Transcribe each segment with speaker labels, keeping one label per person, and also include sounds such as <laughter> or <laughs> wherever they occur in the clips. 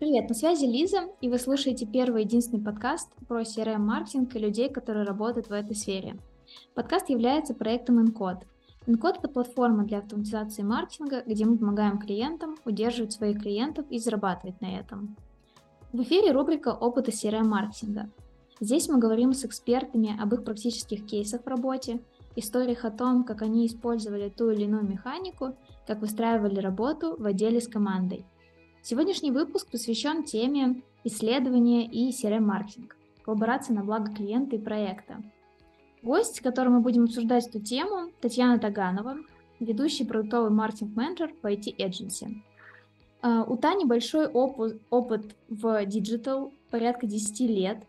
Speaker 1: Привет, на связи Лиза, и вы слушаете первый единственный подкаст про CRM-маркетинг и людей, которые работают в этой сфере. Подкаст является проектом Encode. Encode – это платформа для автоматизации маркетинга, где мы помогаем клиентам удерживать своих клиентов и зарабатывать на этом. В эфире рубрика «Опыта CRM-маркетинга». Здесь мы говорим с экспертами об их практических кейсах в работе, историях о том, как они использовали ту или иную механику, как выстраивали работу в отделе с командой. Сегодняшний выпуск посвящен теме исследования и CRM-маркетинг, коллаборация на благо клиента и проекта. Гость, с которым мы будем обсуждать эту тему, Татьяна Таганова, ведущий продуктовый маркетинг-менеджер в IT Agency. А, у Тани большой опыт, в digital, порядка 10 лет.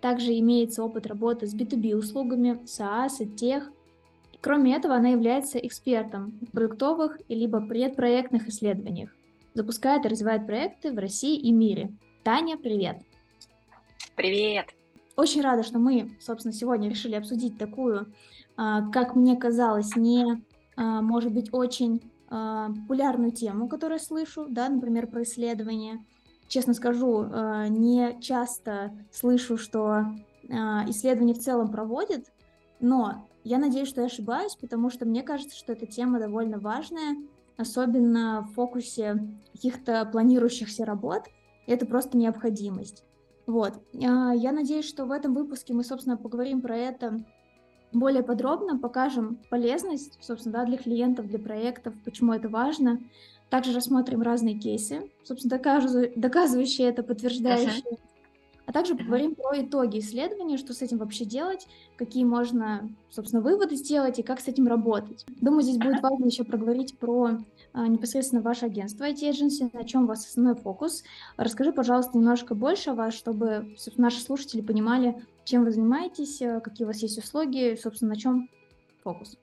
Speaker 1: Также имеется опыт работы с B2B услугами, SaaS, тех. Кроме этого, она является экспертом в продуктовых либо предпроектных исследованиях. Запускает и развивает проекты в России и мире. Таня, привет!
Speaker 2: Привет!
Speaker 1: Очень рада, что мы, собственно, сегодня решили обсудить такую, а, как мне казалось, не, а, может быть, очень а, популярную тему, которую я слышу, да, например, про исследования. Честно скажу, не часто слышу, что исследования в целом проводят, но я надеюсь, что я ошибаюсь, потому что мне кажется, что эта тема довольно важная, особенно в фокусе каких-то планирующихся работ. Это просто необходимость. Вот. Я надеюсь, что в этом выпуске мы, собственно, поговорим про это более подробно покажем полезность, собственно, да, для клиентов, для проектов, почему это важно. Также рассмотрим разные кейсы, собственно, доказывающие это, подтверждающие. Uh-huh. А также поговорим про итоги исследования, что с этим вообще делать, какие можно, собственно, выводы сделать и как с этим работать. Думаю, здесь будет важно еще проговорить про а, непосредственно ваше агентство IT Agency, на чем у вас основной фокус. Расскажи, пожалуйста, немножко больше о вас, чтобы наши слушатели понимали, чем вы занимаетесь, э, какие у вас есть услуги, собственно, на чем фокус.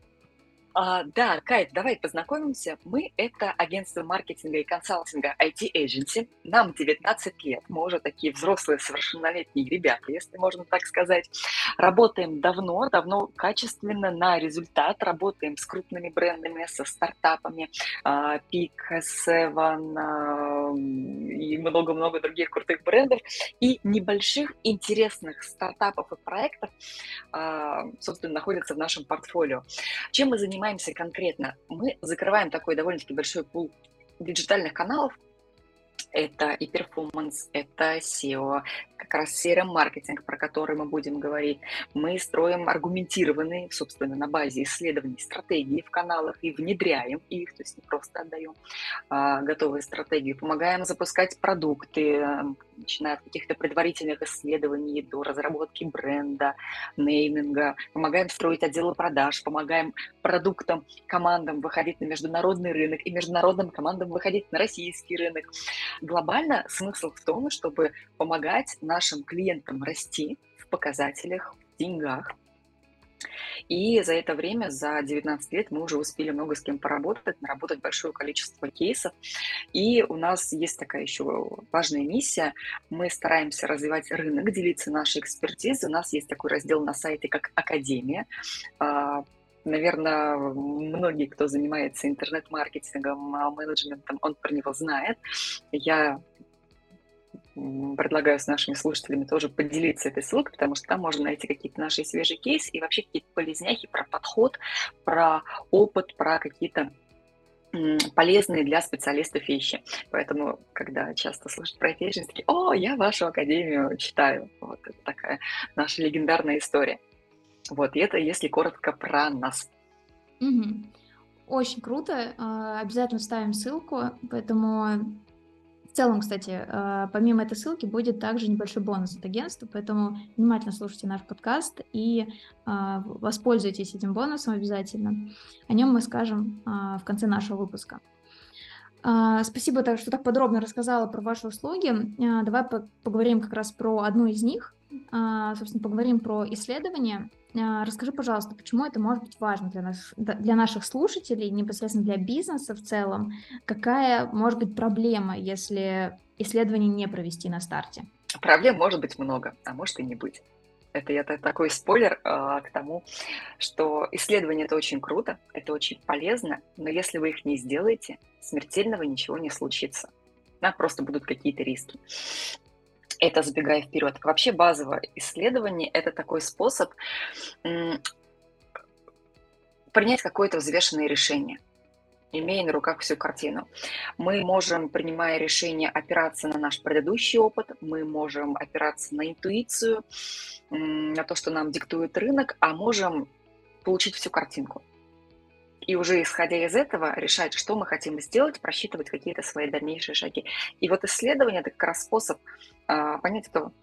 Speaker 2: А, да, Кайт, давай познакомимся. Мы – это агентство маркетинга и консалтинга IT Agency. Нам 19 лет, мы уже такие взрослые, совершеннолетние ребята, если можно так сказать. Работаем давно, давно качественно на результат. Работаем с крупными брендами, со стартапами, uh, Peak, Seven uh, и много-много других крутых брендов. И небольших интересных стартапов и проектов, uh, собственно, находятся в нашем портфолио. Чем мы занимаемся? Занимаемся конкретно? Мы закрываем такой довольно-таки большой пул диджитальных каналов, это и перформанс, это SEO, как раз CRM-маркетинг, про который мы будем говорить. Мы строим аргументированные, собственно, на базе исследований стратегии в каналах и внедряем их, то есть не просто отдаем а, готовые стратегии, помогаем запускать продукты, начиная от каких-то предварительных исследований до разработки бренда, нейминга, помогаем строить отделы продаж, помогаем продуктам, командам выходить на международный рынок и международным командам выходить на российский рынок. Глобально смысл в том, чтобы помогать нашим клиентам расти в показателях, в деньгах, и за это время, за 19 лет, мы уже успели много с кем поработать, наработать большое количество кейсов. И у нас есть такая еще важная миссия. Мы стараемся развивать рынок, делиться нашей экспертизой. У нас есть такой раздел на сайте, как «Академия». А, наверное, многие, кто занимается интернет-маркетингом, а, менеджментом, он про него знает. Я предлагаю с нашими слушателями тоже поделиться этой ссылкой, потому что там можно найти какие-то наши свежие кейсы и вообще какие-то полезняхи про подход, про опыт, про какие-то полезные для специалистов вещи. Поэтому, когда часто слышат про эти такие, о, я вашу академию читаю. Вот это такая наша легендарная история. Вот, и это если коротко про нас.
Speaker 1: Очень круто. А, обязательно ставим ссылку, поэтому целом, кстати, э, помимо этой ссылки будет также небольшой бонус от агентства, поэтому внимательно слушайте наш подкаст и э, воспользуйтесь этим бонусом обязательно. О нем мы скажем э, в конце нашего выпуска. Спасибо, что так подробно рассказала про ваши услуги. Давай поговорим как раз про одну из них. Собственно, поговорим про исследования. А, расскажи, пожалуйста, почему это может быть важно для, нас, для наших слушателей, непосредственно для бизнеса в целом? Какая может быть проблема, если исследование не провести на старте?
Speaker 2: Проблем может быть много, а может и не быть. Это я такой спойлер э, к тому, что исследование это очень круто, это очень полезно, но если вы их не сделаете, смертельного ничего не случится. Да, просто будут какие-то риски. Это забегая вперед. Вообще базовое исследование – это такой способ принять какое-то взвешенное решение имея на руках всю картину. Мы можем, принимая решение, опираться на наш предыдущий опыт, мы можем опираться на интуицию, на то, что нам диктует рынок, а можем получить всю картинку. И уже исходя из этого решать, что мы хотим сделать, просчитывать какие-то свои дальнейшие шаги. И вот исследование – это как раз способ э, понять эту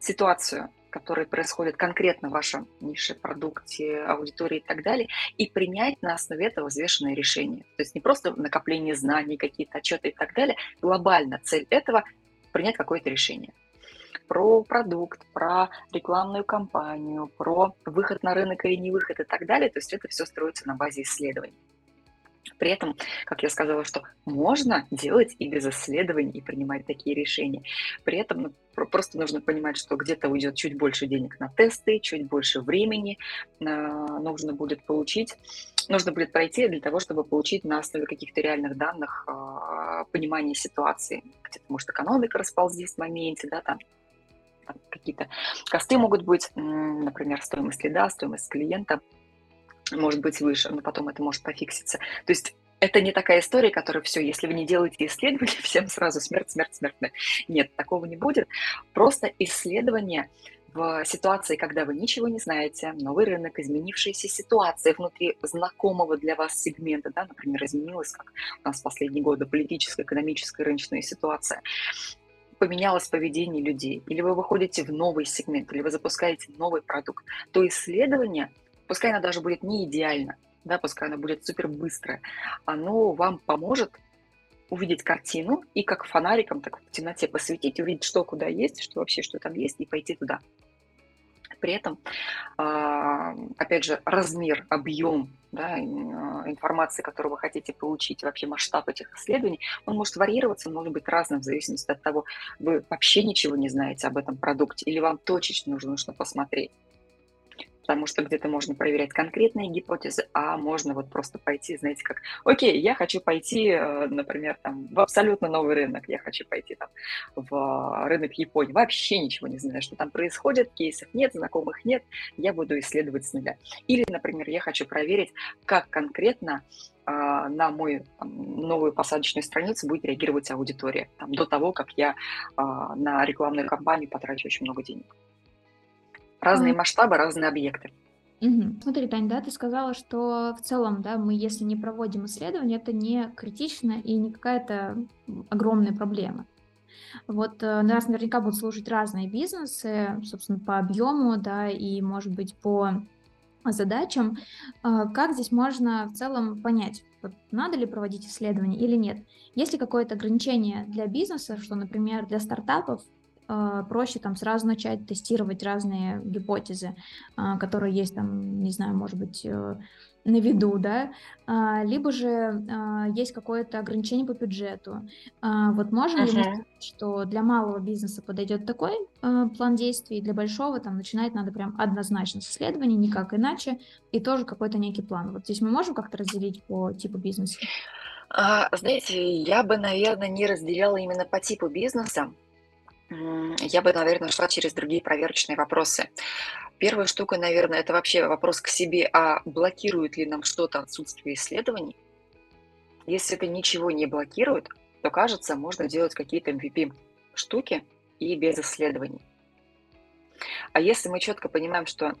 Speaker 2: ситуацию, которые происходят конкретно в вашем нише, продукте, аудитории и так далее, и принять на основе этого взвешенное решение. То есть не просто накопление знаний, какие-то отчеты и так далее. Глобально цель этого – принять какое-то решение про продукт, про рекламную кампанию, про выход на рынок или не выход и так далее. То есть это все строится на базе исследований. При этом, как я сказала, что можно делать и без исследований, и принимать такие решения. При этом ну, просто нужно понимать, что где-то уйдет чуть больше денег на тесты, чуть больше времени э, нужно будет получить, нужно будет пройти для того, чтобы получить на основе каких-то реальных данных э, понимание ситуации. Где-то, может, экономика расползлись в моменте, да, там какие-то косты могут быть, например, стоимость лида, стоимость клиента – может быть выше, но потом это может пофикситься. То есть это не такая история, которая все, если вы не делаете исследования, <laughs> всем сразу смерть, смерть, смерть. Нет, такого не будет. Просто исследование в ситуации, когда вы ничего не знаете, новый рынок, изменившаяся ситуация внутри знакомого для вас сегмента, да, например, изменилась, как у нас в последние годы, политическая, экономическая, рыночная ситуация, поменялось поведение людей, или вы выходите в новый сегмент, или вы запускаете новый продукт, то исследование пускай она даже будет не идеально, да, пускай она будет супер быстрая, оно вам поможет увидеть картину и как фонариком, так в темноте посветить, увидеть, что куда есть, что вообще, что там есть, и пойти туда. При этом, а, опять же, размер, объем да, информации, которую вы хотите получить, вообще масштаб этих исследований, он может варьироваться, он может быть разным в зависимости от того, вы вообще ничего не знаете об этом продукте или вам точечно нужно посмотреть потому что где-то можно проверять конкретные гипотезы, а можно вот просто пойти, знаете, как, окей, я хочу пойти, э, например, там, в абсолютно новый рынок, я хочу пойти там в рынок Японии, вообще ничего не знаю, что там происходит, кейсов нет, знакомых нет, я буду исследовать с нуля. Или, например, я хочу проверить, как конкретно а, на мою там, новую посадочную страницу будет реагировать аудитория там, до того, как я а, на рекламную кампанию потрачу очень много денег. Разные масштабы, разные объекты.
Speaker 1: Угу. Смотри, Тань, да, ты сказала, что в целом, да, мы, если не проводим исследования, это не критично и не какая-то огромная проблема. Вот э, нас наверняка будут слушать разные бизнесы, собственно, по объему, да, и, может быть, по задачам. Э, как здесь можно в целом понять, вот надо ли проводить исследования или нет? Есть ли какое-то ограничение для бизнеса, что, например, для стартапов а, проще там сразу начать тестировать разные гипотезы, а, которые есть там, не знаю, может быть, э, на виду, да, а, либо же есть какое-то ограничение по бюджету. Вот можем uh-huh. ли мы сказать, что для малого бизнеса подойдет такой план действий, для большого там начинать надо прям однозначно с исследований, никак иначе, и тоже какой-то некий план. Вот здесь мы можем как-то разделить по типу бизнеса?
Speaker 2: Знаете, я бы, наверное, не разделяла именно по типу бизнеса, я бы, наверное, шла через другие проверочные вопросы. Первая штука, наверное, это вообще вопрос к себе, а блокирует ли нам что-то отсутствие исследований? Если это ничего не блокирует, то, кажется, можно делать какие-то MVP штуки и без исследований. А если мы четко понимаем, что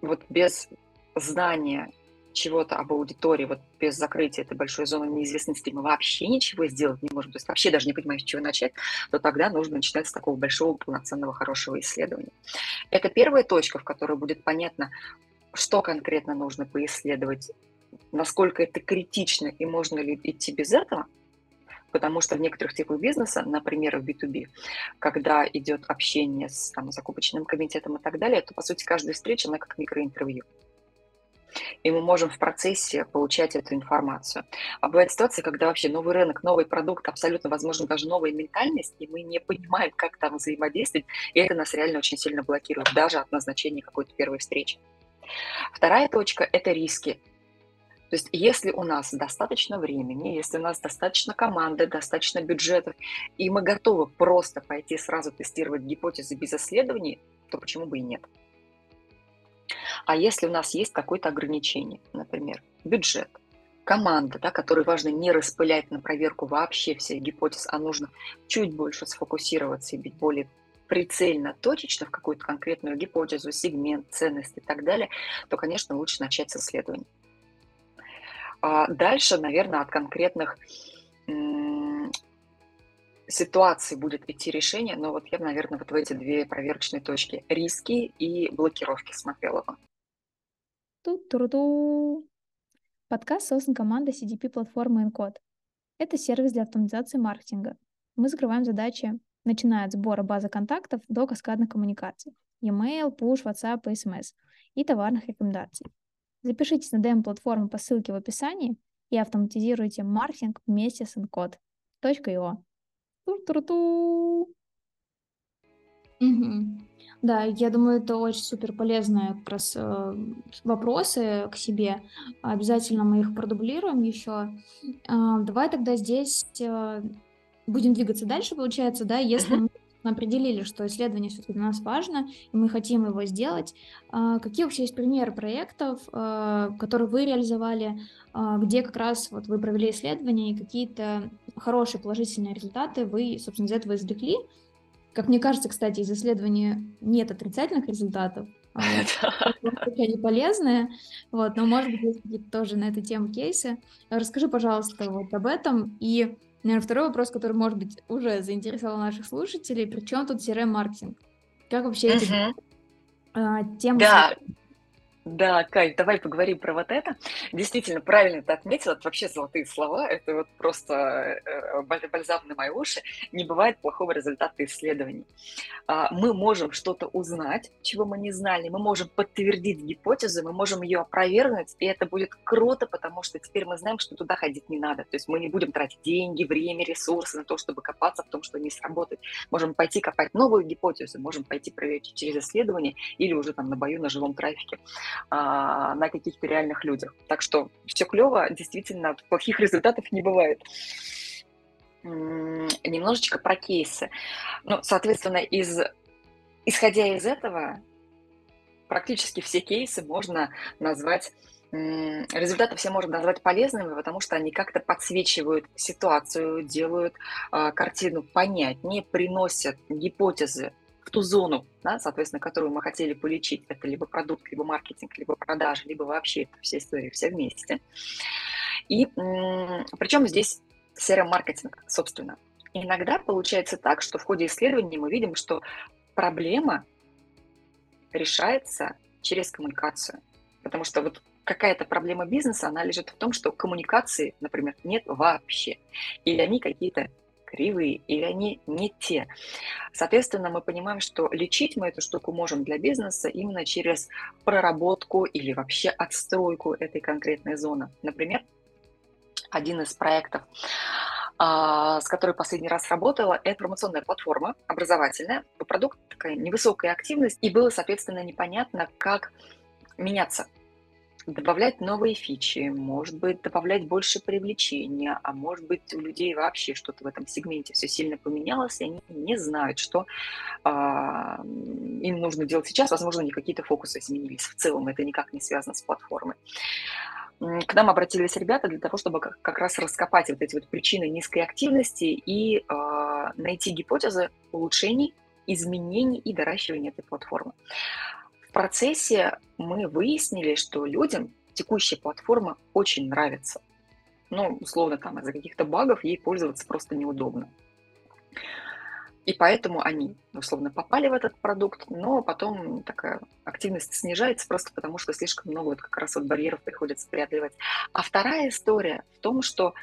Speaker 2: вот без знания чего-то об аудитории, вот без закрытия этой большой зоны неизвестности мы вообще ничего сделать не можем, то есть вообще даже не понимаем, с чего начать, то тогда нужно начинать с такого большого, полноценного, хорошего исследования. Это первая точка, в которой будет понятно, что конкретно нужно поисследовать, насколько это критично и можно ли идти без этого, потому что в некоторых типах бизнеса, например, в B2B, когда идет общение с там, закупочным комитетом и так далее, то, по сути, каждая встреча, она как микроинтервью и мы можем в процессе получать эту информацию. А бывает ситуация, когда вообще новый рынок, новый продукт, абсолютно, возможно, даже новая ментальность, и мы не понимаем, как там взаимодействовать, и это нас реально очень сильно блокирует, даже от назначения какой-то первой встречи. Вторая точка – это риски. То есть если у нас достаточно времени, если у нас достаточно команды, достаточно бюджетов, и мы готовы просто пойти сразу тестировать гипотезы без исследований, то почему бы и нет? А если у нас есть какое-то ограничение, например, бюджет, команда, да, которой важно не распылять на проверку вообще все гипотез, а нужно чуть больше сфокусироваться и быть более прицельно, точечно в какую-то конкретную гипотезу, сегмент, ценность и так далее, то, конечно, лучше начать с исследований. А дальше, наверное, от конкретных ситуаций будет идти решение, но вот я, наверное, вот в эти две проверочные точки – риски и блокировки смотрела бы.
Speaker 1: Ту-ту-ту. Подкаст создан командой CDP-платформы Encode. Это сервис для автоматизации маркетинга. Мы закрываем задачи, начиная от сбора базы контактов до каскадных коммуникаций, e-mail, push, WhatsApp SMS и товарных рекомендаций. Запишитесь на демо-платформу по ссылке в описании и автоматизируйте маркетинг вместе с encode.io. Ту-ту-ту. Угу. Да, я думаю, это очень супер полезные как раз э, вопросы к себе. Обязательно мы их продублируем еще. Э, давай тогда здесь э, будем двигаться дальше, получается, да, если мы определили, что исследование все-таки для нас важно, и мы хотим его сделать. А, какие вообще есть примеры проектов, а, которые вы реализовали, а, где как раз вот вы провели исследование и какие-то хорошие положительные результаты вы, собственно, из этого извлекли? Как мне кажется, кстати, из исследования нет отрицательных результатов, <laughs> они полезные, вот, но, может быть, есть какие-то тоже на эту тему кейсы. Расскажи, пожалуйста, вот об этом. И Наверное, второй вопрос, который, может быть, уже заинтересовал наших слушателей, при чем тут CRM-маркетинг? Как вообще эти
Speaker 2: uh, темы... Да, да, Кай, давай поговорим про вот это. Действительно, правильно ты отметила, это вообще золотые слова, это вот просто э, бальзам на мои уши. Не бывает плохого результата исследований. А, мы можем что-то узнать, чего мы не знали, мы можем подтвердить гипотезу, мы можем ее опровергнуть, и это будет круто, потому что теперь мы знаем, что туда ходить не надо. То есть мы не будем тратить деньги, время, ресурсы на то, чтобы копаться в том, что не сработает. Можем пойти копать новую гипотезу, можем пойти проверить через исследование или уже там на бою, на живом трафике а, на каких-то реальных людях. Так что все клево, действительно, плохих результатов не бывает. Немножечко про кейсы. Ну, соответственно, из, исходя из этого, практически все кейсы можно назвать результаты все можно назвать полезными, потому что они как-то подсвечивают ситуацию, делают э, картину понятнее, приносят гипотезы в ту зону, да, соответственно, которую мы хотели полечить. Это либо продукт, либо маркетинг, либо продажи, либо вообще это вся история, все вместе. И причем здесь CRM-маркетинг, собственно. Иногда получается так, что в ходе исследований мы видим, что проблема решается через коммуникацию. Потому что вот какая-то проблема бизнеса, она лежит в том, что коммуникации, например, нет вообще. Или они какие-то кривые, или они не те. Соответственно, мы понимаем, что лечить мы эту штуку можем для бизнеса именно через проработку или вообще отстройку этой конкретной зоны. Например, один из проектов, а, с которой последний раз работала, это информационная платформа образовательная. Продукт такая невысокая активность, и было, соответственно, непонятно, как меняться добавлять новые фичи, может быть, добавлять больше привлечения, а может быть, у людей вообще что-то в этом сегменте все сильно поменялось, и они не знают, что а, им нужно делать сейчас. Возможно, у какие-то фокусы изменились. В целом это никак не связано с платформой. К нам обратились ребята для того, чтобы как раз раскопать вот эти вот причины низкой активности и э, найти гипотезы улучшений, изменений и доращивания этой платформы процессе мы выяснили, что людям текущая платформа очень нравится. Ну, условно, там из-за каких-то багов ей пользоваться просто неудобно. И поэтому они, условно, попали в этот продукт, но потом такая активность снижается просто потому, что слишком много вот как раз вот барьеров приходится преодолевать. А вторая история в том, что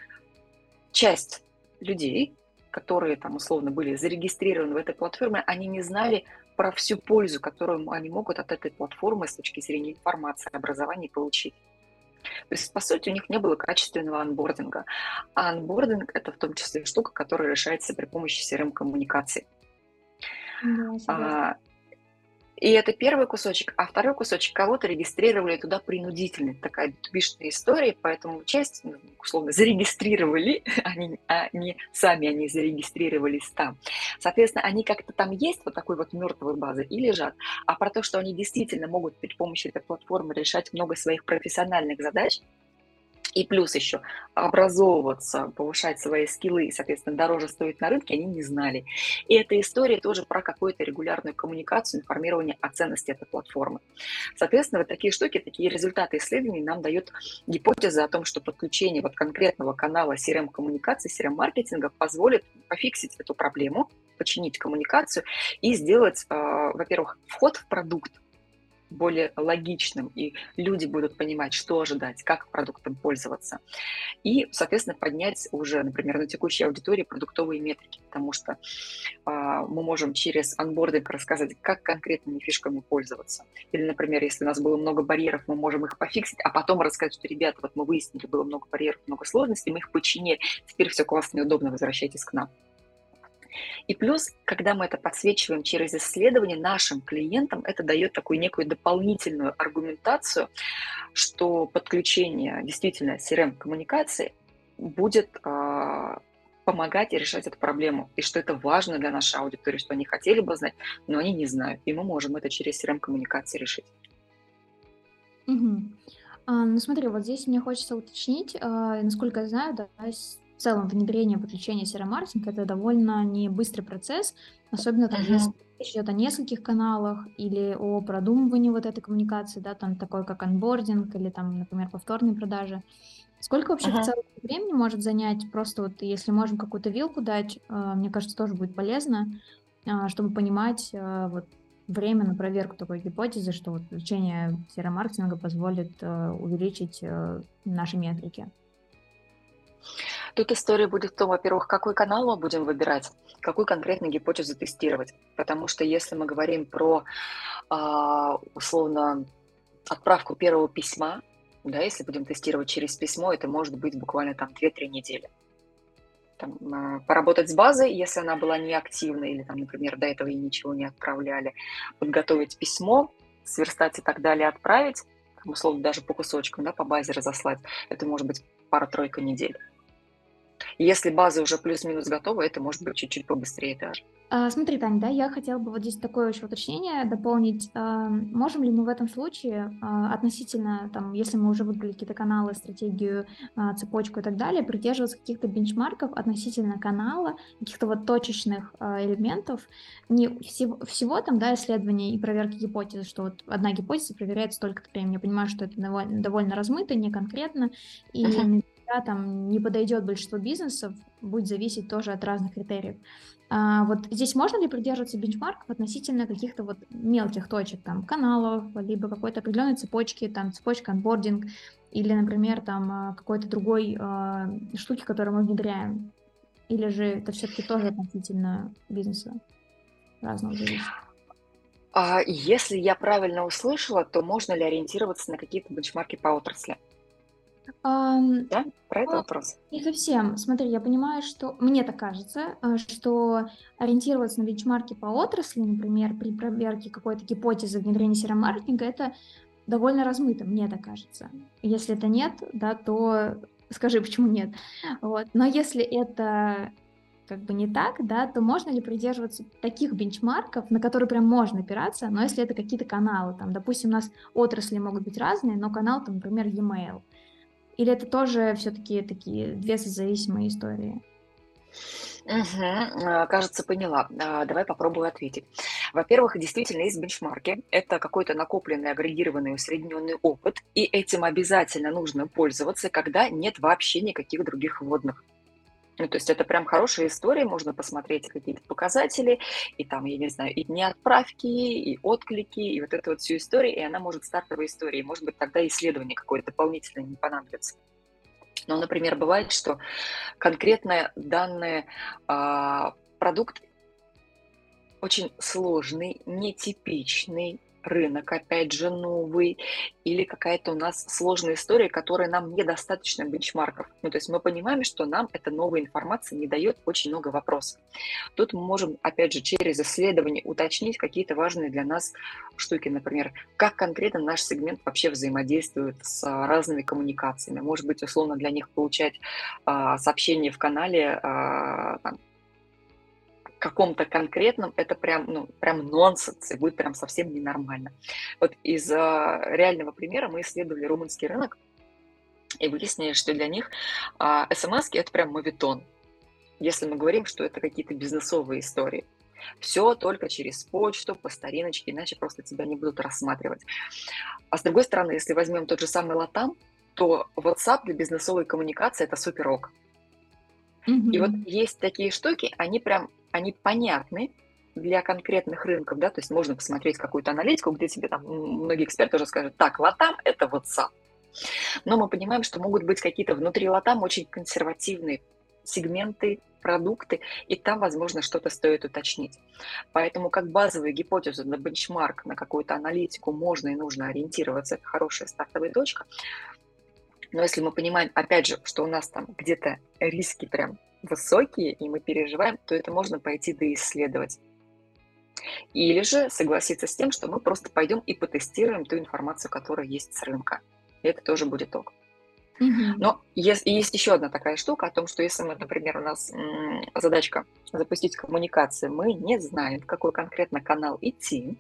Speaker 2: часть людей, которые там условно были зарегистрированы в этой платформе, они не знали, про всю пользу, которую они могут от этой платформы с точки зрения информации, образования получить. То есть, по сути, у них не было качественного анбординга. А анбординг – это в том числе штука, которая решается при помощи CRM-коммуникаций. Да, И это первый кусочек. А второй кусочек кого-то регистрировали туда принудительно. Такая тубишная история, поэтому часть, ну, условно, зарегистрировали, <laughs> они, они сами они зарегистрировались там. Соответственно, они как-то там есть, вот такой вот мертвой базы, и лежат. А про то, что они действительно могут при помощи этой платформы решать много своих профессиональных задач, и плюс еще образовываться, повышать свои скиллы и, соответственно, дороже стоить на рынке, они не знали. И эта история тоже про какую-то регулярную коммуникацию, информирование о ценности этой платформы. Соответственно, вот такие штуки, такие результаты исследований нам дают гипотезы о том, что подключение вот конкретного канала CRM-коммуникации, CRM-маркетинга позволит пофиксить эту проблему, починить коммуникацию и сделать, э, во-первых, вход в продукт более логичным, и люди будут понимать, что ожидать, как продуктом пользоваться. И, соответственно, поднять уже, например, на текущей аудитории продуктовые метрики, потому что э, мы можем через анбординг рассказать, как конкретными фишками пользоваться. Или, например, если у нас было много барьеров, мы можем их пофиксить, а потом рассказать, что, ребята, вот мы выяснили, было много барьеров, много сложностей, мы их починили, теперь все классно и удобно, возвращайтесь к нам. И плюс, когда мы это подсвечиваем через исследование нашим клиентам, это дает такую некую дополнительную аргументацию, что подключение действительно CRM-коммуникации будет э, помогать и решать эту проблему, и что это важно для нашей аудитории, что они хотели бы знать, но они не знают, и мы можем это через CRM-коммуникации решить.
Speaker 1: Угу. А, ну смотри, вот здесь мне хочется уточнить, а, насколько я знаю, да, в целом внедрение подключения серомаркетинг это довольно не быстрый процесс, особенно там, uh-huh. если речь идет о нескольких каналах или о продумывании вот этой коммуникации, да, там такой как анбординг или там, например, повторные продажи. Сколько вообще uh-huh. в целом времени может занять? Просто вот если можем какую-то вилку дать, э, мне кажется, тоже будет полезно, э, чтобы понимать э, вот время на проверку такой гипотезы, что вот включение серомаркетинга позволит увеличить наши метрики.
Speaker 2: Тут история будет в том, во-первых, какой канал мы будем выбирать, какую конкретную гипотезу тестировать. Потому что если мы говорим про, а, условно, отправку первого письма, да, если будем тестировать через письмо, это может быть буквально там 2-3 недели. Там, а, поработать с базой, если она была неактивна, или там, например, до этого ей ничего не отправляли, подготовить письмо, сверстать и так далее, отправить, там, условно, даже по кусочкам, да, по базе разослать, это может быть пара-тройка недель. Если база уже плюс-минус готова, это может быть чуть-чуть побыстрее даже.
Speaker 1: А, смотри, Таня, да, я хотела бы вот здесь такое еще уточнение дополнить. А, можем ли мы в этом случае а, относительно, там, если мы уже выбрали какие-то каналы, стратегию, цепочку и так далее, придерживаться каких-то бенчмарков относительно канала, каких-то вот точечных элементов, не всего, всего там, да, исследования и проверки гипотезы, что вот одна гипотеза проверяется столько-то времени. Я понимаю, что это довольно, довольно размыто, не конкретно, и uh-huh да, там не подойдет большинство бизнесов, будет зависеть тоже от разных критериев. А, вот здесь можно ли придерживаться бенчмарков относительно каких-то вот мелких точек, там, каналов, либо какой-то определенной цепочки, там, цепочка анбординг, или, например, там, а, какой-то другой э, штуки, которую мы внедряем? Или же это все-таки тоже относительно бизнеса разного зависит?
Speaker 2: А если я правильно услышала, то можно ли ориентироваться на какие-то бенчмарки по отрасли?
Speaker 1: Ам,
Speaker 2: Да? Про это
Speaker 1: ну,
Speaker 2: вопрос.
Speaker 1: не совсем. Смотри, я понимаю, что мне так кажется, э, что ориентироваться на бенчмарки по отрасли, например, при проверке какой-то гипотезы внедрения серомаркетинга, это довольно размыто, мне так кажется. Если это нет, да, то скажи, почему нет. Вот. Но если это как бы не так, да, то можно ли придерживаться таких бенчмарков, на которые прям можно опираться, но если это какие-то каналы, там, допустим, у нас отрасли могут быть разные, но канал, там, например, e-mail, или это тоже все-таки такие две зависимые истории?
Speaker 2: Угу, кажется, поняла. А, давай попробую ответить. Во-первых, действительно есть бенчмарки. Это какой-то накопленный, агрегированный, усредненный опыт, и этим обязательно нужно пользоваться, когда нет вообще никаких других вводных. Ну, то есть это прям хорошая история, можно посмотреть какие-то показатели, и там, я не знаю, и дни отправки, и отклики, и вот эту вот всю историю, и она может стартовой историей, может быть, тогда исследование какое-то дополнительное не понадобится. Но, например, бывает, что конкретно данный а, продукт очень сложный, нетипичный, рынок, опять же, новый, или какая-то у нас сложная история, которая нам недостаточно бенчмарков. Ну, то есть мы понимаем, что нам эта новая информация не дает очень много вопросов. Тут мы можем, опять же, через исследование уточнить какие-то важные для нас штуки, например, как конкретно наш сегмент вообще взаимодействует с разными коммуникациями. Может быть, условно для них получать а, сообщения в канале а, там, каком-то конкретном это прям, ну, прям нонсенс, и будет прям совсем ненормально. Вот из а, реального примера мы исследовали румынский рынок, и выяснили, что для них а, смс это прям мовитон. Если мы говорим, что это какие-то бизнесовые истории. Все только через почту, по стариночке, иначе просто тебя не будут рассматривать. А с другой стороны, если возьмем тот же самый Латам, то WhatsApp для бизнесовой коммуникации – это супер ок. Mm-hmm. И вот есть такие штуки, они прям они понятны для конкретных рынков, да, то есть можно посмотреть какую-то аналитику, где тебе там многие эксперты уже скажут, так, латам – это WhatsApp. Но мы понимаем, что могут быть какие-то внутри латам очень консервативные сегменты, продукты, и там, возможно, что-то стоит уточнить. Поэтому как базовую гипотезу на бенчмарк, на какую-то аналитику можно и нужно ориентироваться, это хорошая стартовая точка. Но если мы понимаем, опять же, что у нас там где-то риски прям высокие, и мы переживаем, то это можно пойти доисследовать. Или же согласиться с тем, что мы просто пойдем и потестируем ту информацию, которая есть с рынка. И это тоже будет ок. Но есть, есть еще одна такая штука о том, что если мы, например, у нас м, задачка запустить коммуникацию, мы не знаем, в какой конкретно канал идти,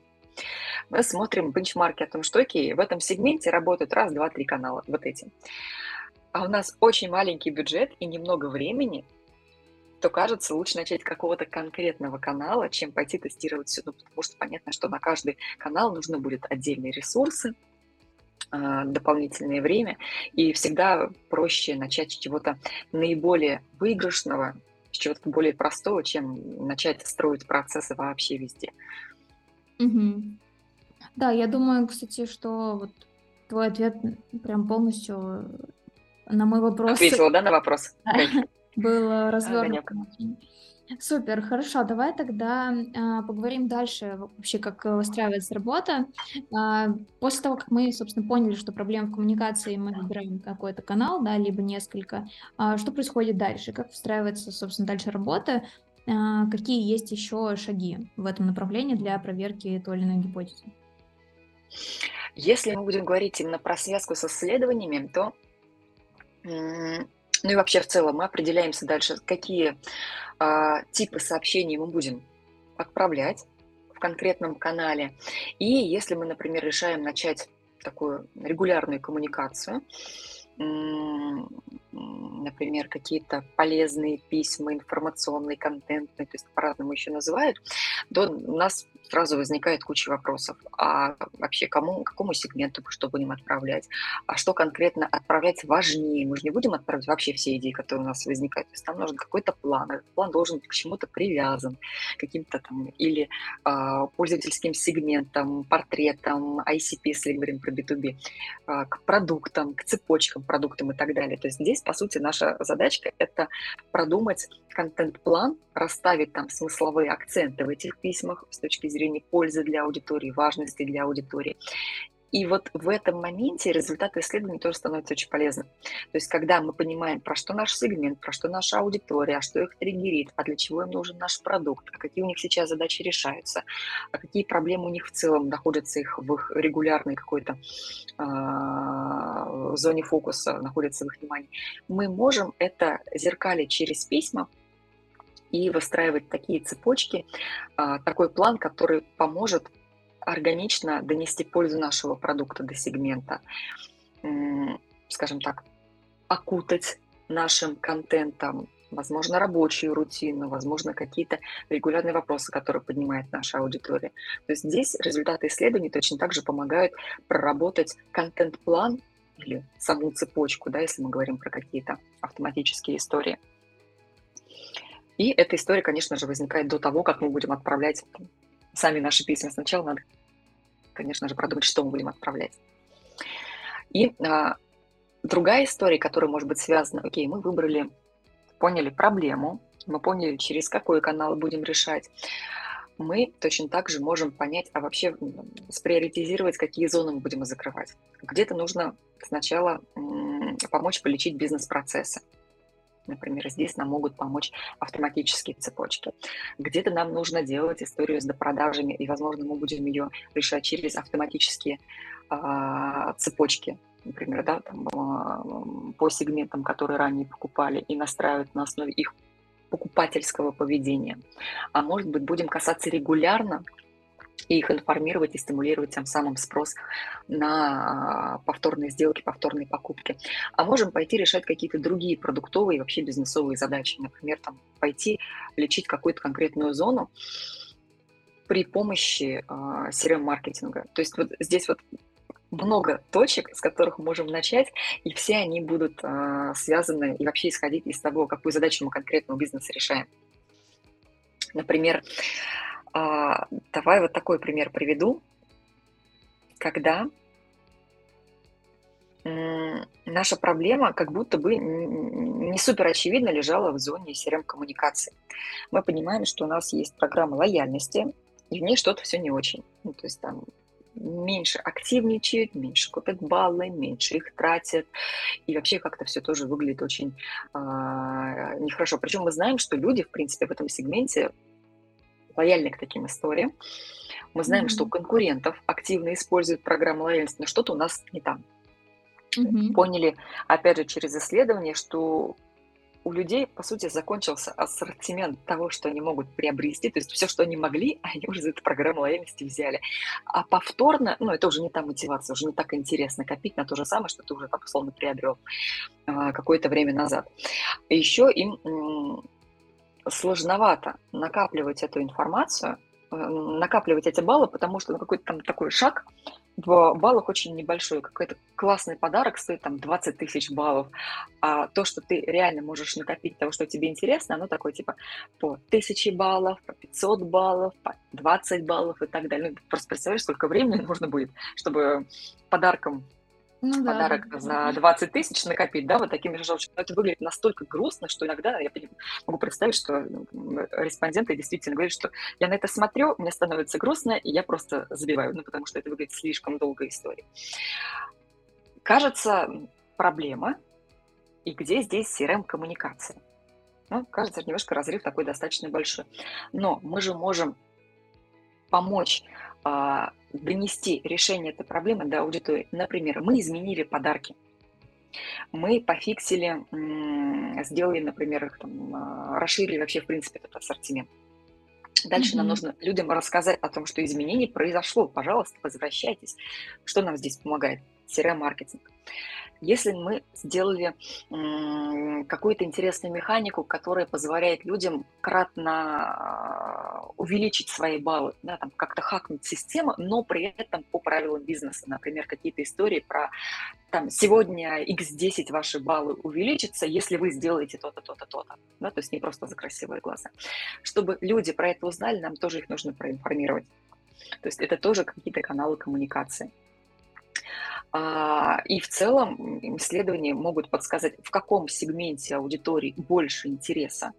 Speaker 2: мы смотрим бенчмарки о том, что окей, в этом сегменте работают раз, два, три канала, вот эти. А у нас очень маленький бюджет и немного времени, то кажется, лучше начать с какого-то конкретного канала, чем пойти тестировать все, ну, потому что понятно, что на каждый канал нужно будет отдельные ресурсы, а, дополнительное время, и всегда проще начать с чего-то наиболее выигрышного, с чего-то более простого, чем начать строить процессы вообще везде.
Speaker 1: Угу. Да, я думаю, кстати, что вот твой ответ прям полностью на мой вопрос.
Speaker 2: Ответила, да, на вопрос? <laughs>
Speaker 1: был развернут. Супер, хорошо. Давай тогда а, поговорим дальше вообще, как выстраивается работа. А, после того, как мы, собственно, поняли, что проблема в коммуникации, мы выбираем какой-то канал, да, либо несколько. А, что происходит дальше? Как выстраивается, собственно, дальше работа? А, какие есть еще шаги в этом направлении для проверки той или иной гипотезы?
Speaker 2: Если мы будем говорить именно про связку с исследованиями, то ну и вообще в целом мы определяемся дальше, какие а, типы сообщений мы будем отправлять в конкретном канале. И если мы, например, решаем начать такую регулярную коммуникацию, например, какие-то полезные письма, информационный контент, то есть по-разному еще называют, то нас сразу возникает куча вопросов. А вообще кому, какому сегменту что будем отправлять? А что конкретно отправлять важнее? Мы же не будем отправлять вообще все идеи, которые у нас возникают. То есть там нужен какой-то план. Этот план должен быть к чему-то привязан, каким-то там или а, пользовательским сегментам, портретам, ICP, если говорим про B2B, а, к продуктам, к цепочкам продуктам и так далее. То есть здесь, по сути, наша задачка – это продумать контент-план, расставить там смысловые акценты в этих письмах с точки зрения пользы для аудитории, важности для аудитории. И вот в этом моменте результаты исследований тоже становятся очень полезны. То есть, когда мы понимаем, про что наш сегмент, про что наша аудитория, что их триггерит, а для чего им нужен наш продукт, а какие у них сейчас задачи решаются, а какие проблемы у них в целом находятся их в их регулярной какой-то э, зоне фокуса, находятся в их внимании, мы можем это зеркалить через письма, и выстраивать такие цепочки, а, такой план, который поможет органично донести пользу нашего продукта до сегмента, скажем так, окутать нашим контентом, возможно, рабочую рутину, возможно, какие-то регулярные вопросы, которые поднимает наша аудитория. То есть здесь результаты исследований точно так же помогают проработать контент-план или саму цепочку, да, если мы говорим про какие-то автоматические истории. И эта история, конечно же, возникает до того, как мы будем отправлять сами наши письма. Сначала надо, конечно же, продумать, что мы будем отправлять. И а, другая история, которая может быть связана, окей, мы выбрали, поняли проблему, мы поняли, через какой канал будем решать. мы точно так же можем понять, а вообще сприоритизировать, какие зоны мы будем закрывать. Где-то нужно сначала помочь полечить бизнес-процессы. Например, здесь нам могут помочь автоматические цепочки. Где-то нам нужно делать историю с допродажами, и, возможно, мы будем ее решать через автоматические э, цепочки. Например, да, там, э, по сегментам, которые ранее покупали, и настраивать на основе их покупательского поведения. А может быть, будем касаться регулярно и их информировать и стимулировать тем самым спрос на а, повторные сделки, повторные покупки. А можем пойти решать какие-то другие продуктовые и вообще бизнесовые задачи. Например, там, пойти лечить какую-то конкретную зону при помощи CRM-маркетинга. То есть вот здесь вот много точек, с которых можем начать, и все они будут э, связаны и вообще исходить из того, какую задачу мы конкретно у бизнеса решаем. Например, э, давай вот такой пример приведу, когда наша проблема как будто бы не супер очевидно лежала в зоне CRM-коммуникации. Мы понимаем, что у нас есть программа лояльности, и в ней что-то все не очень. Ну, то есть там меньше активничают, меньше купят баллы, меньше их тратят. И вообще как-то все тоже выглядит очень э, нехорошо. Причем мы знаем, что люди, в принципе, в этом сегменте лояльны к таким историям. Мы знаем, mm-hmm. что у конкурентов активно используют программу лояльности, но что-то у нас не там. Mm-hmm. Поняли, опять же, через исследование, что у людей, по сути, закончился ассортимент того, что они могут приобрести, то есть все, что они могли, <laughs> они уже за эту программу лояльности взяли. А повторно, ну, это уже не та мотивация, уже не так интересно копить на то же самое, что ты уже, так, условно, приобрел а, какое-то время назад. Еще им сложновато накапливать эту информацию, э, накапливать эти баллы, потому что ну, какой-то там такой шаг – в баллах очень небольшой. Какой-то классный подарок стоит там 20 тысяч баллов. А то, что ты реально можешь накопить того, что тебе интересно, оно такое типа по 1000 баллов, по 500 баллов, по 20 баллов и так далее. Ну, просто представляешь, сколько времени <laughs> нужно будет, чтобы подарком ну, подарок да, за 20 тысяч накопить, да, вот такими же жалобами. Это выглядит настолько грустно, что иногда я могу представить, что респонденты действительно говорят, что я на это смотрю, мне становится грустно, и я просто забиваю, ну, потому что это выглядит слишком долгой историей. Кажется, проблема, и где здесь CRM-коммуникация? Ну, кажется, немножко разрыв такой достаточно большой. Но мы же можем помочь а, донести решение этой проблемы до аудитории. Например, мы изменили подарки. Мы пофиксили, сделали, например, там, а, расширили вообще, в принципе, этот ассортимент. Дальше mm-hmm. нам нужно людям рассказать о том, что изменение произошло. Пожалуйста, возвращайтесь. Что нам здесь помогает? CRM-маркетинг. Если мы сделали какую-то интересную механику, которая позволяет людям кратно а, увеличить свои баллы, да, там как-то хакнуть систему, но при этом по правилам бизнеса, например, какие-то истории про там сегодня x10 ваши баллы увеличатся, если вы сделаете то-то, то-то, то-то, да, то есть не просто за красивые глаза. Чтобы люди про это узнали, нам тоже их нужно проинформировать. То есть это тоже какие-то каналы коммуникации. А, и в целом исследования могут подсказать, в каком сегменте аудитории больше интереса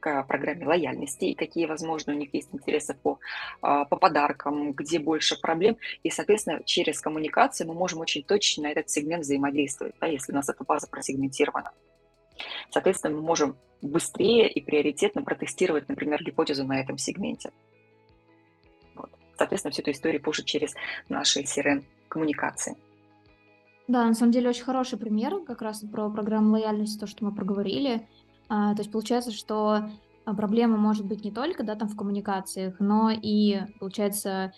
Speaker 2: к программе лояльности и какие, возможно, у них есть интересы по, а, по подаркам, где больше проблем. И, соответственно, через коммуникацию мы можем очень точно на этот сегмент взаимодействовать, да, если у нас эта база просегментирована. Соответственно, мы можем быстрее и приоритетно протестировать, например, гипотезу на этом сегменте. Вот. Соответственно, всю эту историю пушит через наши CRM-коммуникации.
Speaker 1: Да, на самом деле очень хороший пример как раз про программу лояльности, то, что мы проговорили. А, то есть получается, что а, проблема может быть не только да, там в коммуникациях, но и, получается,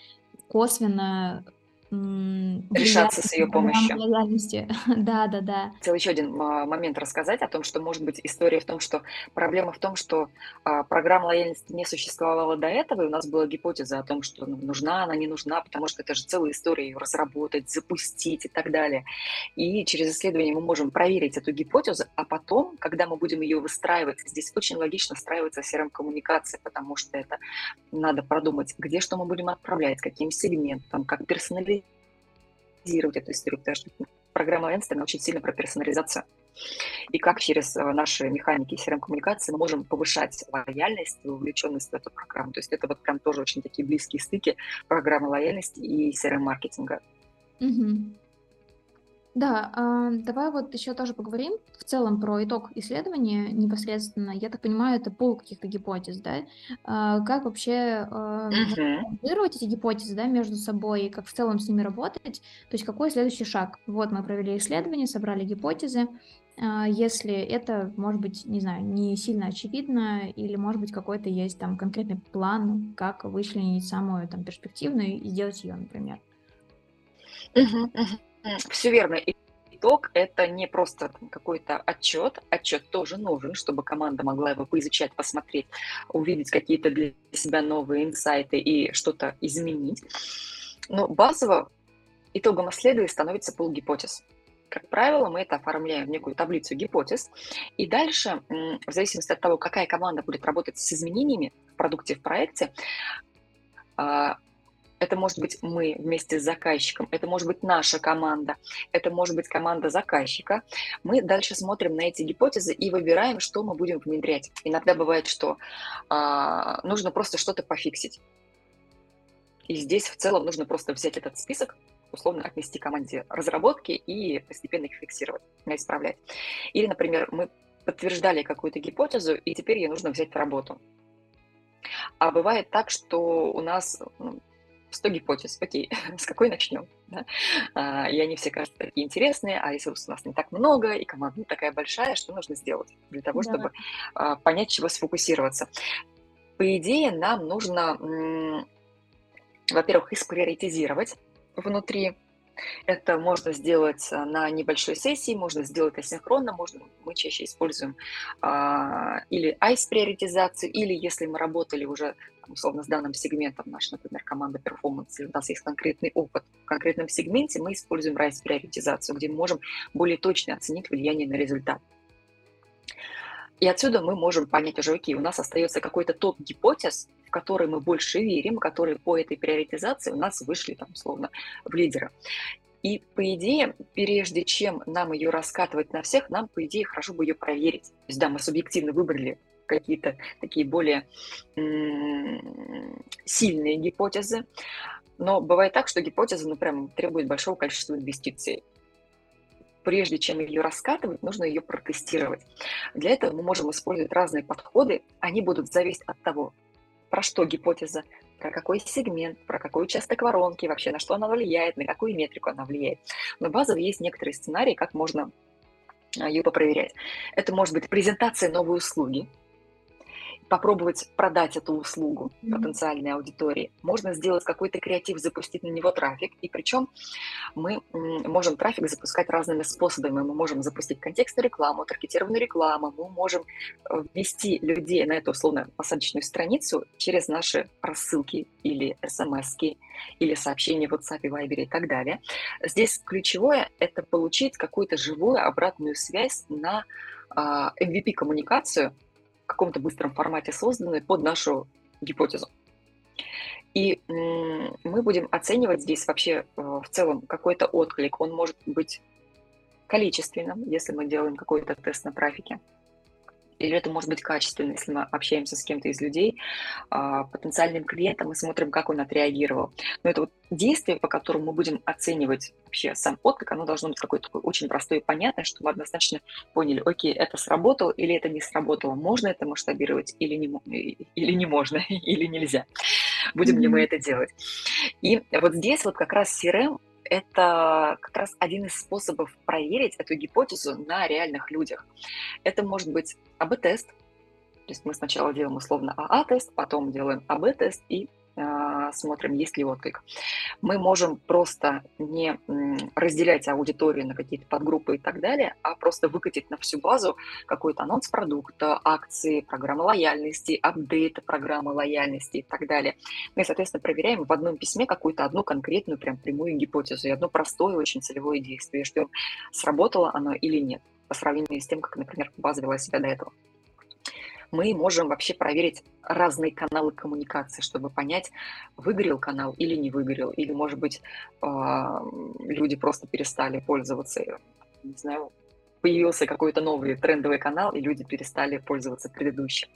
Speaker 1: косвенно
Speaker 2: решаться с ее помощью.
Speaker 1: Лояльности. <laughs> да, да, да.
Speaker 2: Хотел еще один а, момент рассказать о том, что может быть история в том, что проблема в том, что а, программа лояльности не существовала до этого, и у нас была гипотеза о том, что ну, нужна она, не нужна, потому что это же целая история ее разработать, запустить и так далее. И через исследование мы можем проверить эту гипотезу, а потом, когда мы будем ее выстраивать, здесь очень логично встраивается CRM-коммуникация, потому что это надо продумать, где что мы будем отправлять, каким сегментом, как персонализировать персонализировать эту историю, потому что программа Энстона очень сильно про персонализацию. и как через э, наши механики CRM-коммуникации мы можем повышать лояльность и вовлеченность в эту программу. То есть это вот прям тоже очень такие близкие стыки программы лояльности и CRM-маркетинга.
Speaker 1: Угу. Да, а, давай вот еще тоже поговорим в целом про итог исследования непосредственно. Я так понимаю, это пул каких-то гипотез, да? А, как вообще а, эти гипотезы, да, между собой, и как в целом с ними работать? То есть какой следующий шаг? Вот мы провели исследование, собрали гипотезы. А, если это, может быть, не знаю, не сильно очевидно, или, может быть, какой-то есть там конкретный план, как вычленить самую там перспективную и сделать ее, например.
Speaker 2: Угу, угу. Все верно. Итог – это не просто какой-то отчет. Отчет тоже нужен, чтобы команда могла его поизучать, посмотреть, увидеть какие-то для себя новые инсайты и что-то изменить. Но базово итогом исследования становится полгипотез. Как правило, мы это оформляем в некую таблицу гипотез, и дальше, в зависимости от того, какая команда будет работать с изменениями в продукте, в проекте, а, это может быть мы вместе с заказчиком, это может быть наша команда, это может быть команда заказчика. Мы дальше смотрим на эти гипотезы и выбираем, что мы будем внедрять. Иногда бывает, что а, нужно просто что-то пофиксить. И здесь в целом нужно просто взять этот список, условно отнести команде разработки и постепенно их фиксировать, исправлять. Или, например, мы подтверждали какую-то гипотезу, и теперь ее нужно взять в работу. А бывает так, что у нас ну, 100 гипотез, окей, <laughs> с какой начнем? Да? А, и они все кажутся такие интересные, а ресурсов у нас не так много, и команда не такая большая, что нужно сделать для того, да. чтобы а, понять, чего сфокусироваться? По идее, нам нужно, во-первых, их приоритизировать внутри это можно сделать э, на небольшой сессии, можно сделать асинхронно, можно, мы чаще используем а, или ICE-приоритизацию, или если мы работали уже условно с данным сегментом, наша, например, команда performance, у нас есть конкретный опыт в конкретном сегменте, мы используем RISE-приоритизацию, где мы можем более точно оценить влияние на результат. И отсюда мы можем понять уже, окей, у нас остается какой-то топ который мы больше верим, которые по этой приоритизации у нас вышли, там, условно, в лидера. И, по идее, прежде чем нам ее раскатывать на всех, нам, по идее, хорошо бы ее проверить. То есть, да, мы субъективно выбрали какие-то такие более сильные гипотезы, но бывает так, что гипотеза, ну, прям требует большого количества инвестиций прежде чем ее раскатывать, нужно ее протестировать. Для этого мы можем использовать разные подходы. Они будут зависеть от того, про что гипотеза, про какой сегмент, про какой участок воронки, вообще на что она влияет, на какую метрику она влияет. Но базово есть некоторые сценарии, как можно а, ее попроверять. Это может быть презентация новой услуги, попробовать продать эту услугу mm-hmm. потенциальной аудитории. Можно сделать какой-то креатив, запустить на него трафик. И причем мы можем трафик запускать разными способами. Мы можем запустить контекстную рекламу, таргетированную рекламу. Мы можем э, ввести людей на эту условно посадочную страницу через наши рассылки или смс или сообщения в WhatsApp, Viber и так далее. Здесь ключевое – это получить какую-то живую обратную связь на MVP-коммуникацию, а, каком-то быстром формате созданы под нашу гипотезу. И мы будем оценивать здесь вообще э, в целом какой-то отклик. Он может быть количественным, если мы делаем какой-то тест на трафике или это может быть качественно, если мы общаемся с кем-то из людей, а, потенциальным клиентом, и смотрим, как он отреагировал. Но это вот действие, по которому мы будем оценивать вообще сам отклик, оно должно быть какое-то такое очень простое и понятное, чтобы мы однозначно поняли, окей, это сработало или это не сработало, можно это масштабировать или не, или не можно, <laughs> или нельзя. Будем mm-hmm. ли мы это делать? И вот здесь вот как раз CRM это как раз один из способов проверить эту гипотезу на реальных людях. Это может быть АБ-тест, то есть мы сначала делаем условно АА-тест, потом делаем АБ-тест и смотрим, есть ли отклик. Мы можем просто не разделять аудиторию на какие-то подгруппы и так далее, а просто выкатить на всю базу какой-то анонс продукта, акции, программы лояльности, апдейты программы лояльности и так далее. Мы, соответственно, проверяем в одном письме какую-то одну конкретную, прям прямую гипотезу и одно простое очень целевое действие, что сработало оно или нет, по сравнению с тем, как, например, база вела себя до этого мы можем вообще проверить разные каналы коммуникации, чтобы понять, выгорел канал или не выгорел, или, может быть, а, люди просто перестали пользоваться, не знаю, появился какой-то новый трендовый канал, и люди перестали пользоваться предыдущим.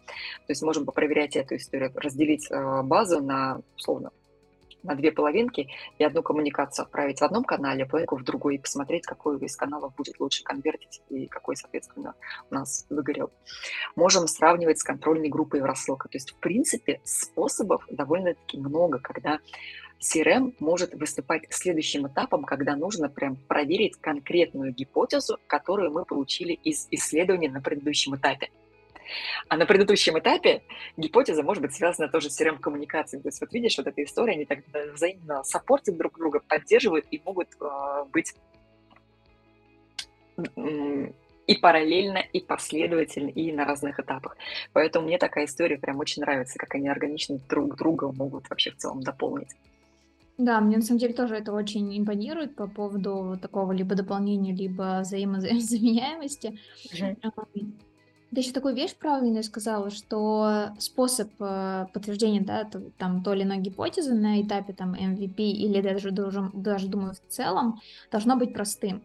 Speaker 2: То есть можем попроверять эту историю, разделить э, базу на, условно, на две половинки и одну коммуникацию отправить в одном канале, а половинку в другой и посмотреть, какой из каналов будет лучше конвертить и какой, соответственно, у нас выгорел. Можем сравнивать с контрольной группой рассылка. То есть, в принципе, способов довольно-таки много, когда CRM может выступать следующим этапом, когда нужно прям проверить конкретную гипотезу, которую мы получили из исследования на предыдущем этапе. А на предыдущем этапе гипотеза может быть связана тоже с CRM-коммуникацией. То есть вот видишь, вот эта история, они так взаимно саппортят друг друга, поддерживают и могут э, быть и параллельно, и последовательно, и на разных этапах. Поэтому мне такая история прям очень нравится, как они органично друг друга могут вообще в целом дополнить.
Speaker 1: Да, мне на самом деле тоже это очень импонирует по поводу такого либо дополнения, либо взаимозаменяемости. Mm-hmm. Ты еще такую вещь правильно сказала, что способ э, подтверждения, да, то, там, той или иной гипотезы на этапе там MVP или даже, даже, даже думаю, в целом, должно быть простым.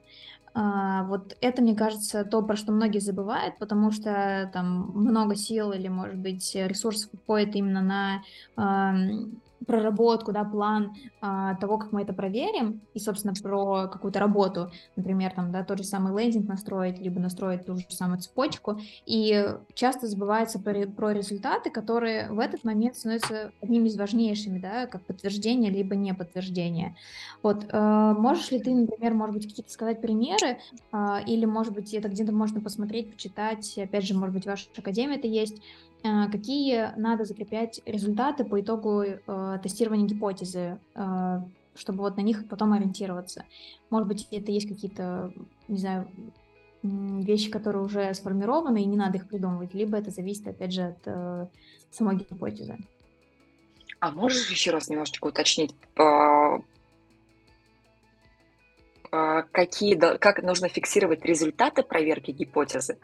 Speaker 1: Uh, вот это, мне кажется, то, про что многие забывают, потому что там много сил или, может быть, ресурсов уходит именно на uh, проработку, да, план а, того, как мы это проверим, и, собственно, про какую-то работу, например, там, да, тот же самый лендинг настроить, либо настроить ту же самую цепочку, и часто забывается про, про результаты, которые в этот момент становятся одними из важнейшими, да, как подтверждение, либо не подтверждение. Вот, э, можешь ли ты, например, может быть, какие-то сказать примеры, э, или, может быть, это где-то можно посмотреть, почитать, опять же, может быть, в вашей академии это есть, Э, какие надо закреплять результаты по итогу э, тестирования гипотезы, э, чтобы вот на них потом ориентироваться. Может быть, это есть какие-то, не знаю, вещи, которые уже сформированы, и не надо их придумывать, либо это зависит, опять же, от э, самой гипотезы.
Speaker 2: А можешь еще раз немножечко уточнить, по, по какие, как нужно фиксировать результаты проверки гипотезы?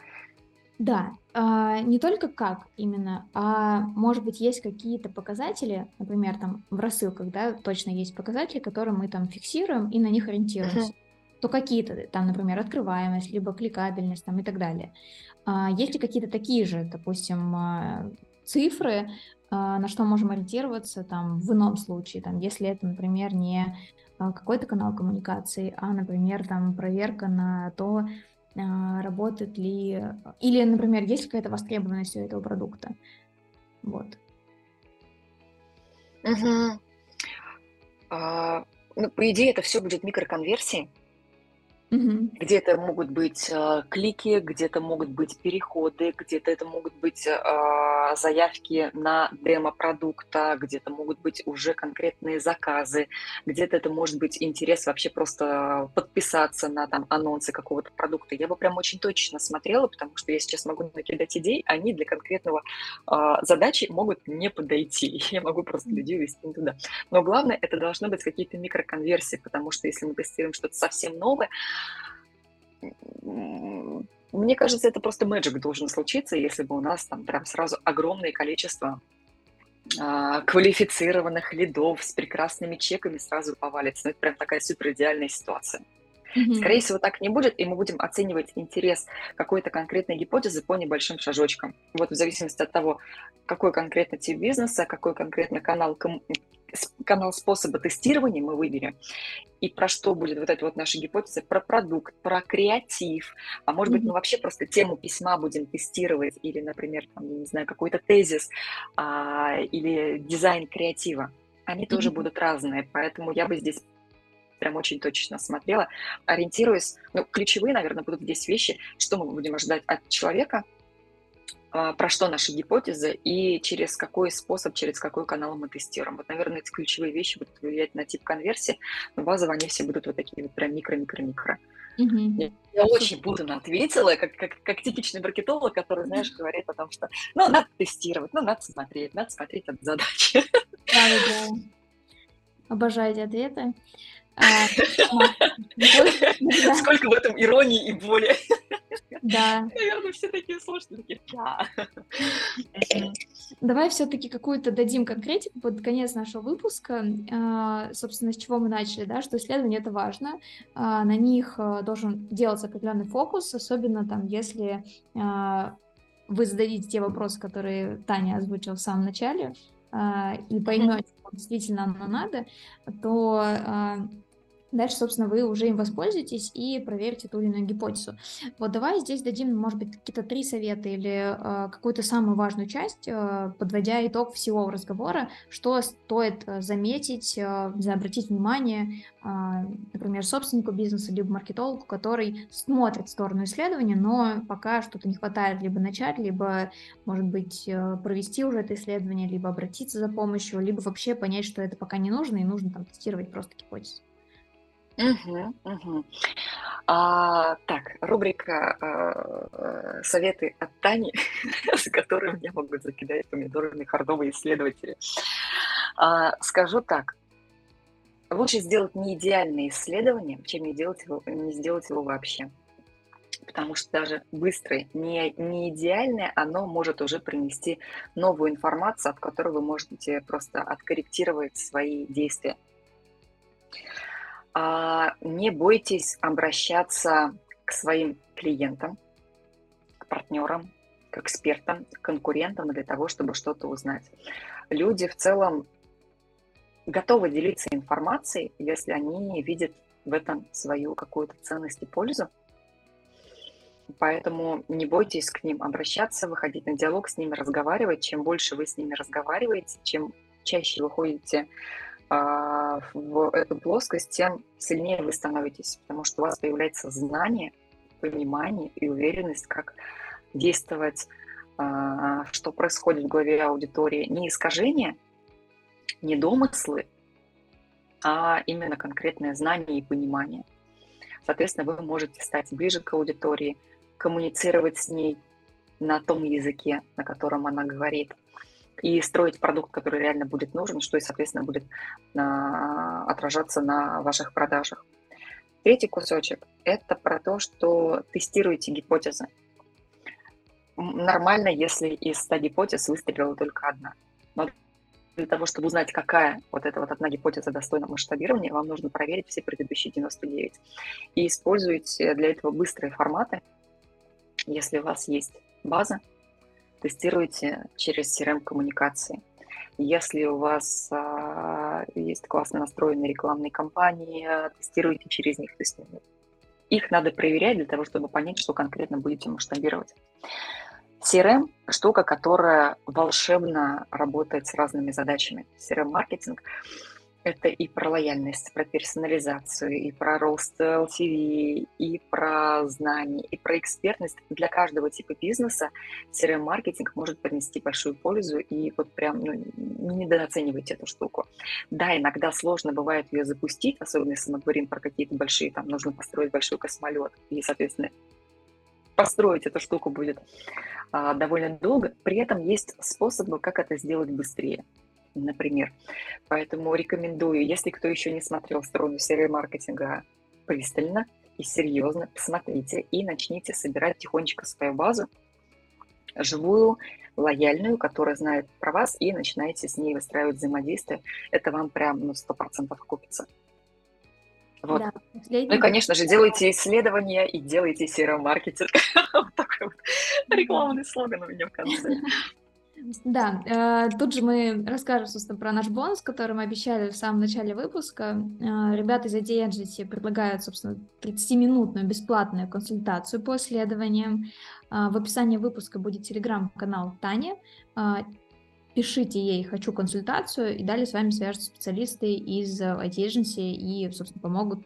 Speaker 1: Да, а, не только как именно, а может быть есть какие-то показатели, например, там в рассылках, да, точно есть показатели, которые мы там фиксируем и на них ориентируемся. Uh-huh. То какие-то там, например, открываемость, либо кликабельность там и так далее. А, есть ли какие-то такие же, допустим, а, цифры, а, на что можем ориентироваться там в ином случае, там, если это, например, не а, какой-то канал коммуникации, а, например, там проверка на то, работает ли, или, например, есть какая-то востребованность у этого продукта. Вот.
Speaker 2: Угу. А, ну, по идее, это все будет микроконверсии. Угу. Где-то могут быть э, клики, где-то могут быть переходы, где-то это могут быть э, заявки на демо продукта, где-то могут быть уже конкретные заказы, где-то это может быть интерес вообще просто подписаться на там анонсы какого-то продукта. Я бы прям очень точно смотрела, потому что я сейчас могу накидать идей, они для конкретного э, задачи могут не подойти. <laughs> Я могу просто людей вести туда. Но главное, это должны быть какие-то микроконверсии, потому что если мы тестируем что-то совсем новое, мне кажется, это просто мэджик должен случиться, если бы у нас там прям сразу огромное количество а, квалифицированных лидов с прекрасными чеками сразу повалится. Ну, это прям такая супер идеальная ситуация. Mm-hmm. Скорее всего, так не будет, и мы будем оценивать интерес какой-то конкретной гипотезы по небольшим шажочкам. Вот в зависимости от того, какой конкретно тип бизнеса, какой конкретно канал, ком... канал способа тестирования мы выберем, и про что будет вот эта вот наша гипотеза, про продукт, про креатив, а может быть мы вообще просто тему письма будем тестировать, или, например, там, не знаю, какой-то тезис, а, или дизайн креатива. Они mm-hmm. тоже будут разные, поэтому я бы здесь прям очень точно смотрела, ориентируясь, ну, ключевые, наверное, будут здесь вещи, что мы будем ожидать от человека, про что наши гипотезы и через какой способ, через какой канал мы тестируем. Вот, наверное, эти ключевые вещи будут влиять на тип конверсии, но базово они все будут вот такие вот прям микро-микро-микро. Mm-hmm. Я, очень будто ответила, как, как, как типичный маркетолог, который, знаешь, говорит о том, что ну, надо тестировать, ну, надо смотреть, надо смотреть от задачи. Да,
Speaker 1: да. Обожаю эти ответы. <laughs>
Speaker 2: Сколько в этом иронии и боли.
Speaker 1: Да.
Speaker 2: Наверное, все такие сложные. Да.
Speaker 1: Давай все-таки какую-то дадим конкретику под конец нашего выпуска. А, собственно, с чего мы начали, да, что исследование это важно. А, на них а, должен делаться определенный фокус, особенно там, если вы зададите те вопросы, которые Таня озвучила в самом начале, и поймете, действительно оно надо, то Дальше, собственно, вы уже им воспользуетесь и проверите ту или иную гипотезу. Вот давай здесь дадим, может быть, какие-то три совета или э, какую-то самую важную часть, э, подводя итог всего разговора, что стоит э, заметить, э, обратить внимание, э, например, собственнику бизнеса, либо маркетологу, который смотрит в сторону исследования, но пока что-то не хватает либо начать, либо, может быть, э, провести уже это исследование, либо обратиться за помощью, либо вообще понять, что это пока не нужно, и нужно там тестировать просто гипотезу.
Speaker 2: Мгм, мгм. А, так, рубрика а, «Советы от Тани», <laughs> с которой меня могут закидать помидорами хардовые исследователи. А, скажу так, лучше сделать не идеальное исследование, чем не, делать его, не сделать его вообще. Потому что даже быстрое, не, не идеальное, оно может уже принести новую информацию, от которой вы можете просто откорректировать свои действия. А, не бойтесь обращаться к своим клиентам, к партнерам, к экспертам, к конкурентам для того, чтобы что-то узнать. Люди в целом готовы делиться информацией, если они видят в этом свою какую-то ценность и пользу. Поэтому не бойтесь к ним обращаться, выходить на диалог с ними, разговаривать. Чем больше вы с ними разговариваете, чем чаще вы ходите в эту плоскость, тем сильнее вы становитесь, потому что у вас появляется знание, понимание и уверенность, как действовать, а, что происходит в голове аудитории. Не искажения, не домыслы, а именно конкретное знание и понимание. Соответственно, вы можете стать ближе к аудитории, коммуницировать с ней на том языке, на котором она говорит – и строить продукт, который реально будет нужен, что и, соответственно, будет а, отражаться на ваших продажах. Третий кусочек – это про то, что тестируете гипотезы. Нормально, если из 100 гипотез выстрелила только одна. Но для того, чтобы узнать, какая вот эта вот одна гипотеза достойна масштабирования, вам нужно проверить все предыдущие 99. И используйте для этого быстрые форматы. Если у вас есть база, тестируйте через CRM-коммуникации. Если у вас а, есть классно настроенные рекламные кампании, тестируйте через них. То есть их надо проверять для того, чтобы понять, что конкретно будете масштабировать. CRM – штука, которая волшебно работает с разными задачами. CRM-маркетинг это и про лояльность, про персонализацию, и про рост LTV, и про знания, и про экспертность. Для каждого типа бизнеса CRM-маркетинг может принести большую пользу, и вот прям ну, не недооценивайте эту штуку. Да, иногда сложно бывает ее запустить, особенно если мы говорим про какие-то большие, там нужно построить большой космолет, и, соответственно, построить эту штуку будет а, довольно долго. При этом есть способы, как это сделать быстрее например. Поэтому рекомендую, если кто еще не смотрел сторону серии маркетинга пристально и серьезно, посмотрите и начните собирать тихонечко свою базу, живую, лояльную, которая знает про вас, и начинаете с ней выстраивать взаимодействие. Это вам прям ну, 100% окупится. Вот. Да, ну и, конечно же, делайте исследования и делайте серо-маркетинг. <laughs> вот такой вот рекламный слоган у меня в конце.
Speaker 1: Да, э, тут же мы расскажем, собственно, про наш бонус, который мы обещали в самом начале выпуска. Э, ребята из IT Agency предлагают, собственно, 30-минутную бесплатную консультацию по исследованиям. Э, в описании выпуска будет телеграм-канал Тани. Пишите ей «хочу консультацию», и далее с вами свяжутся специалисты из IT Agency и, собственно, помогут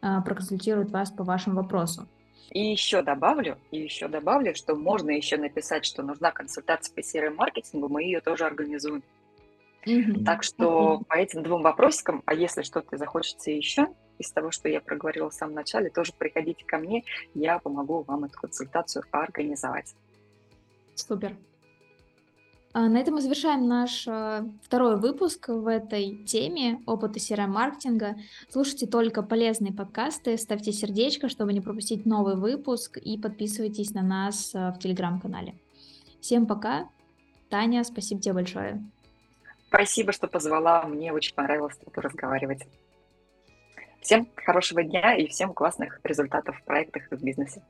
Speaker 1: проконсультировать вас по вашему вопросу.
Speaker 2: И еще добавлю, и еще добавлю, что можно еще написать, что нужна консультация по CRM-маркетингу, мы ее тоже организуем. Mm-hmm. Так что mm-hmm. по этим двум вопросикам, а если что-то захочется еще из того, что я проговорила в самом начале, тоже приходите ко мне, я помогу вам эту консультацию организовать.
Speaker 1: Супер. А, на этом мы завершаем наш а, второй выпуск в этой теме опыта CRM-маркетинга. Слушайте только полезные подкасты, ставьте сердечко, чтобы не пропустить новый выпуск, и подписывайтесь на нас а, в Телеграм-канале. Всем пока. Таня, спасибо тебе большое.
Speaker 2: Спасибо, что позвала. Мне очень понравилось тобой разговаривать. Всем хорошего дня и всем классных результатов в проектах и в бизнесе.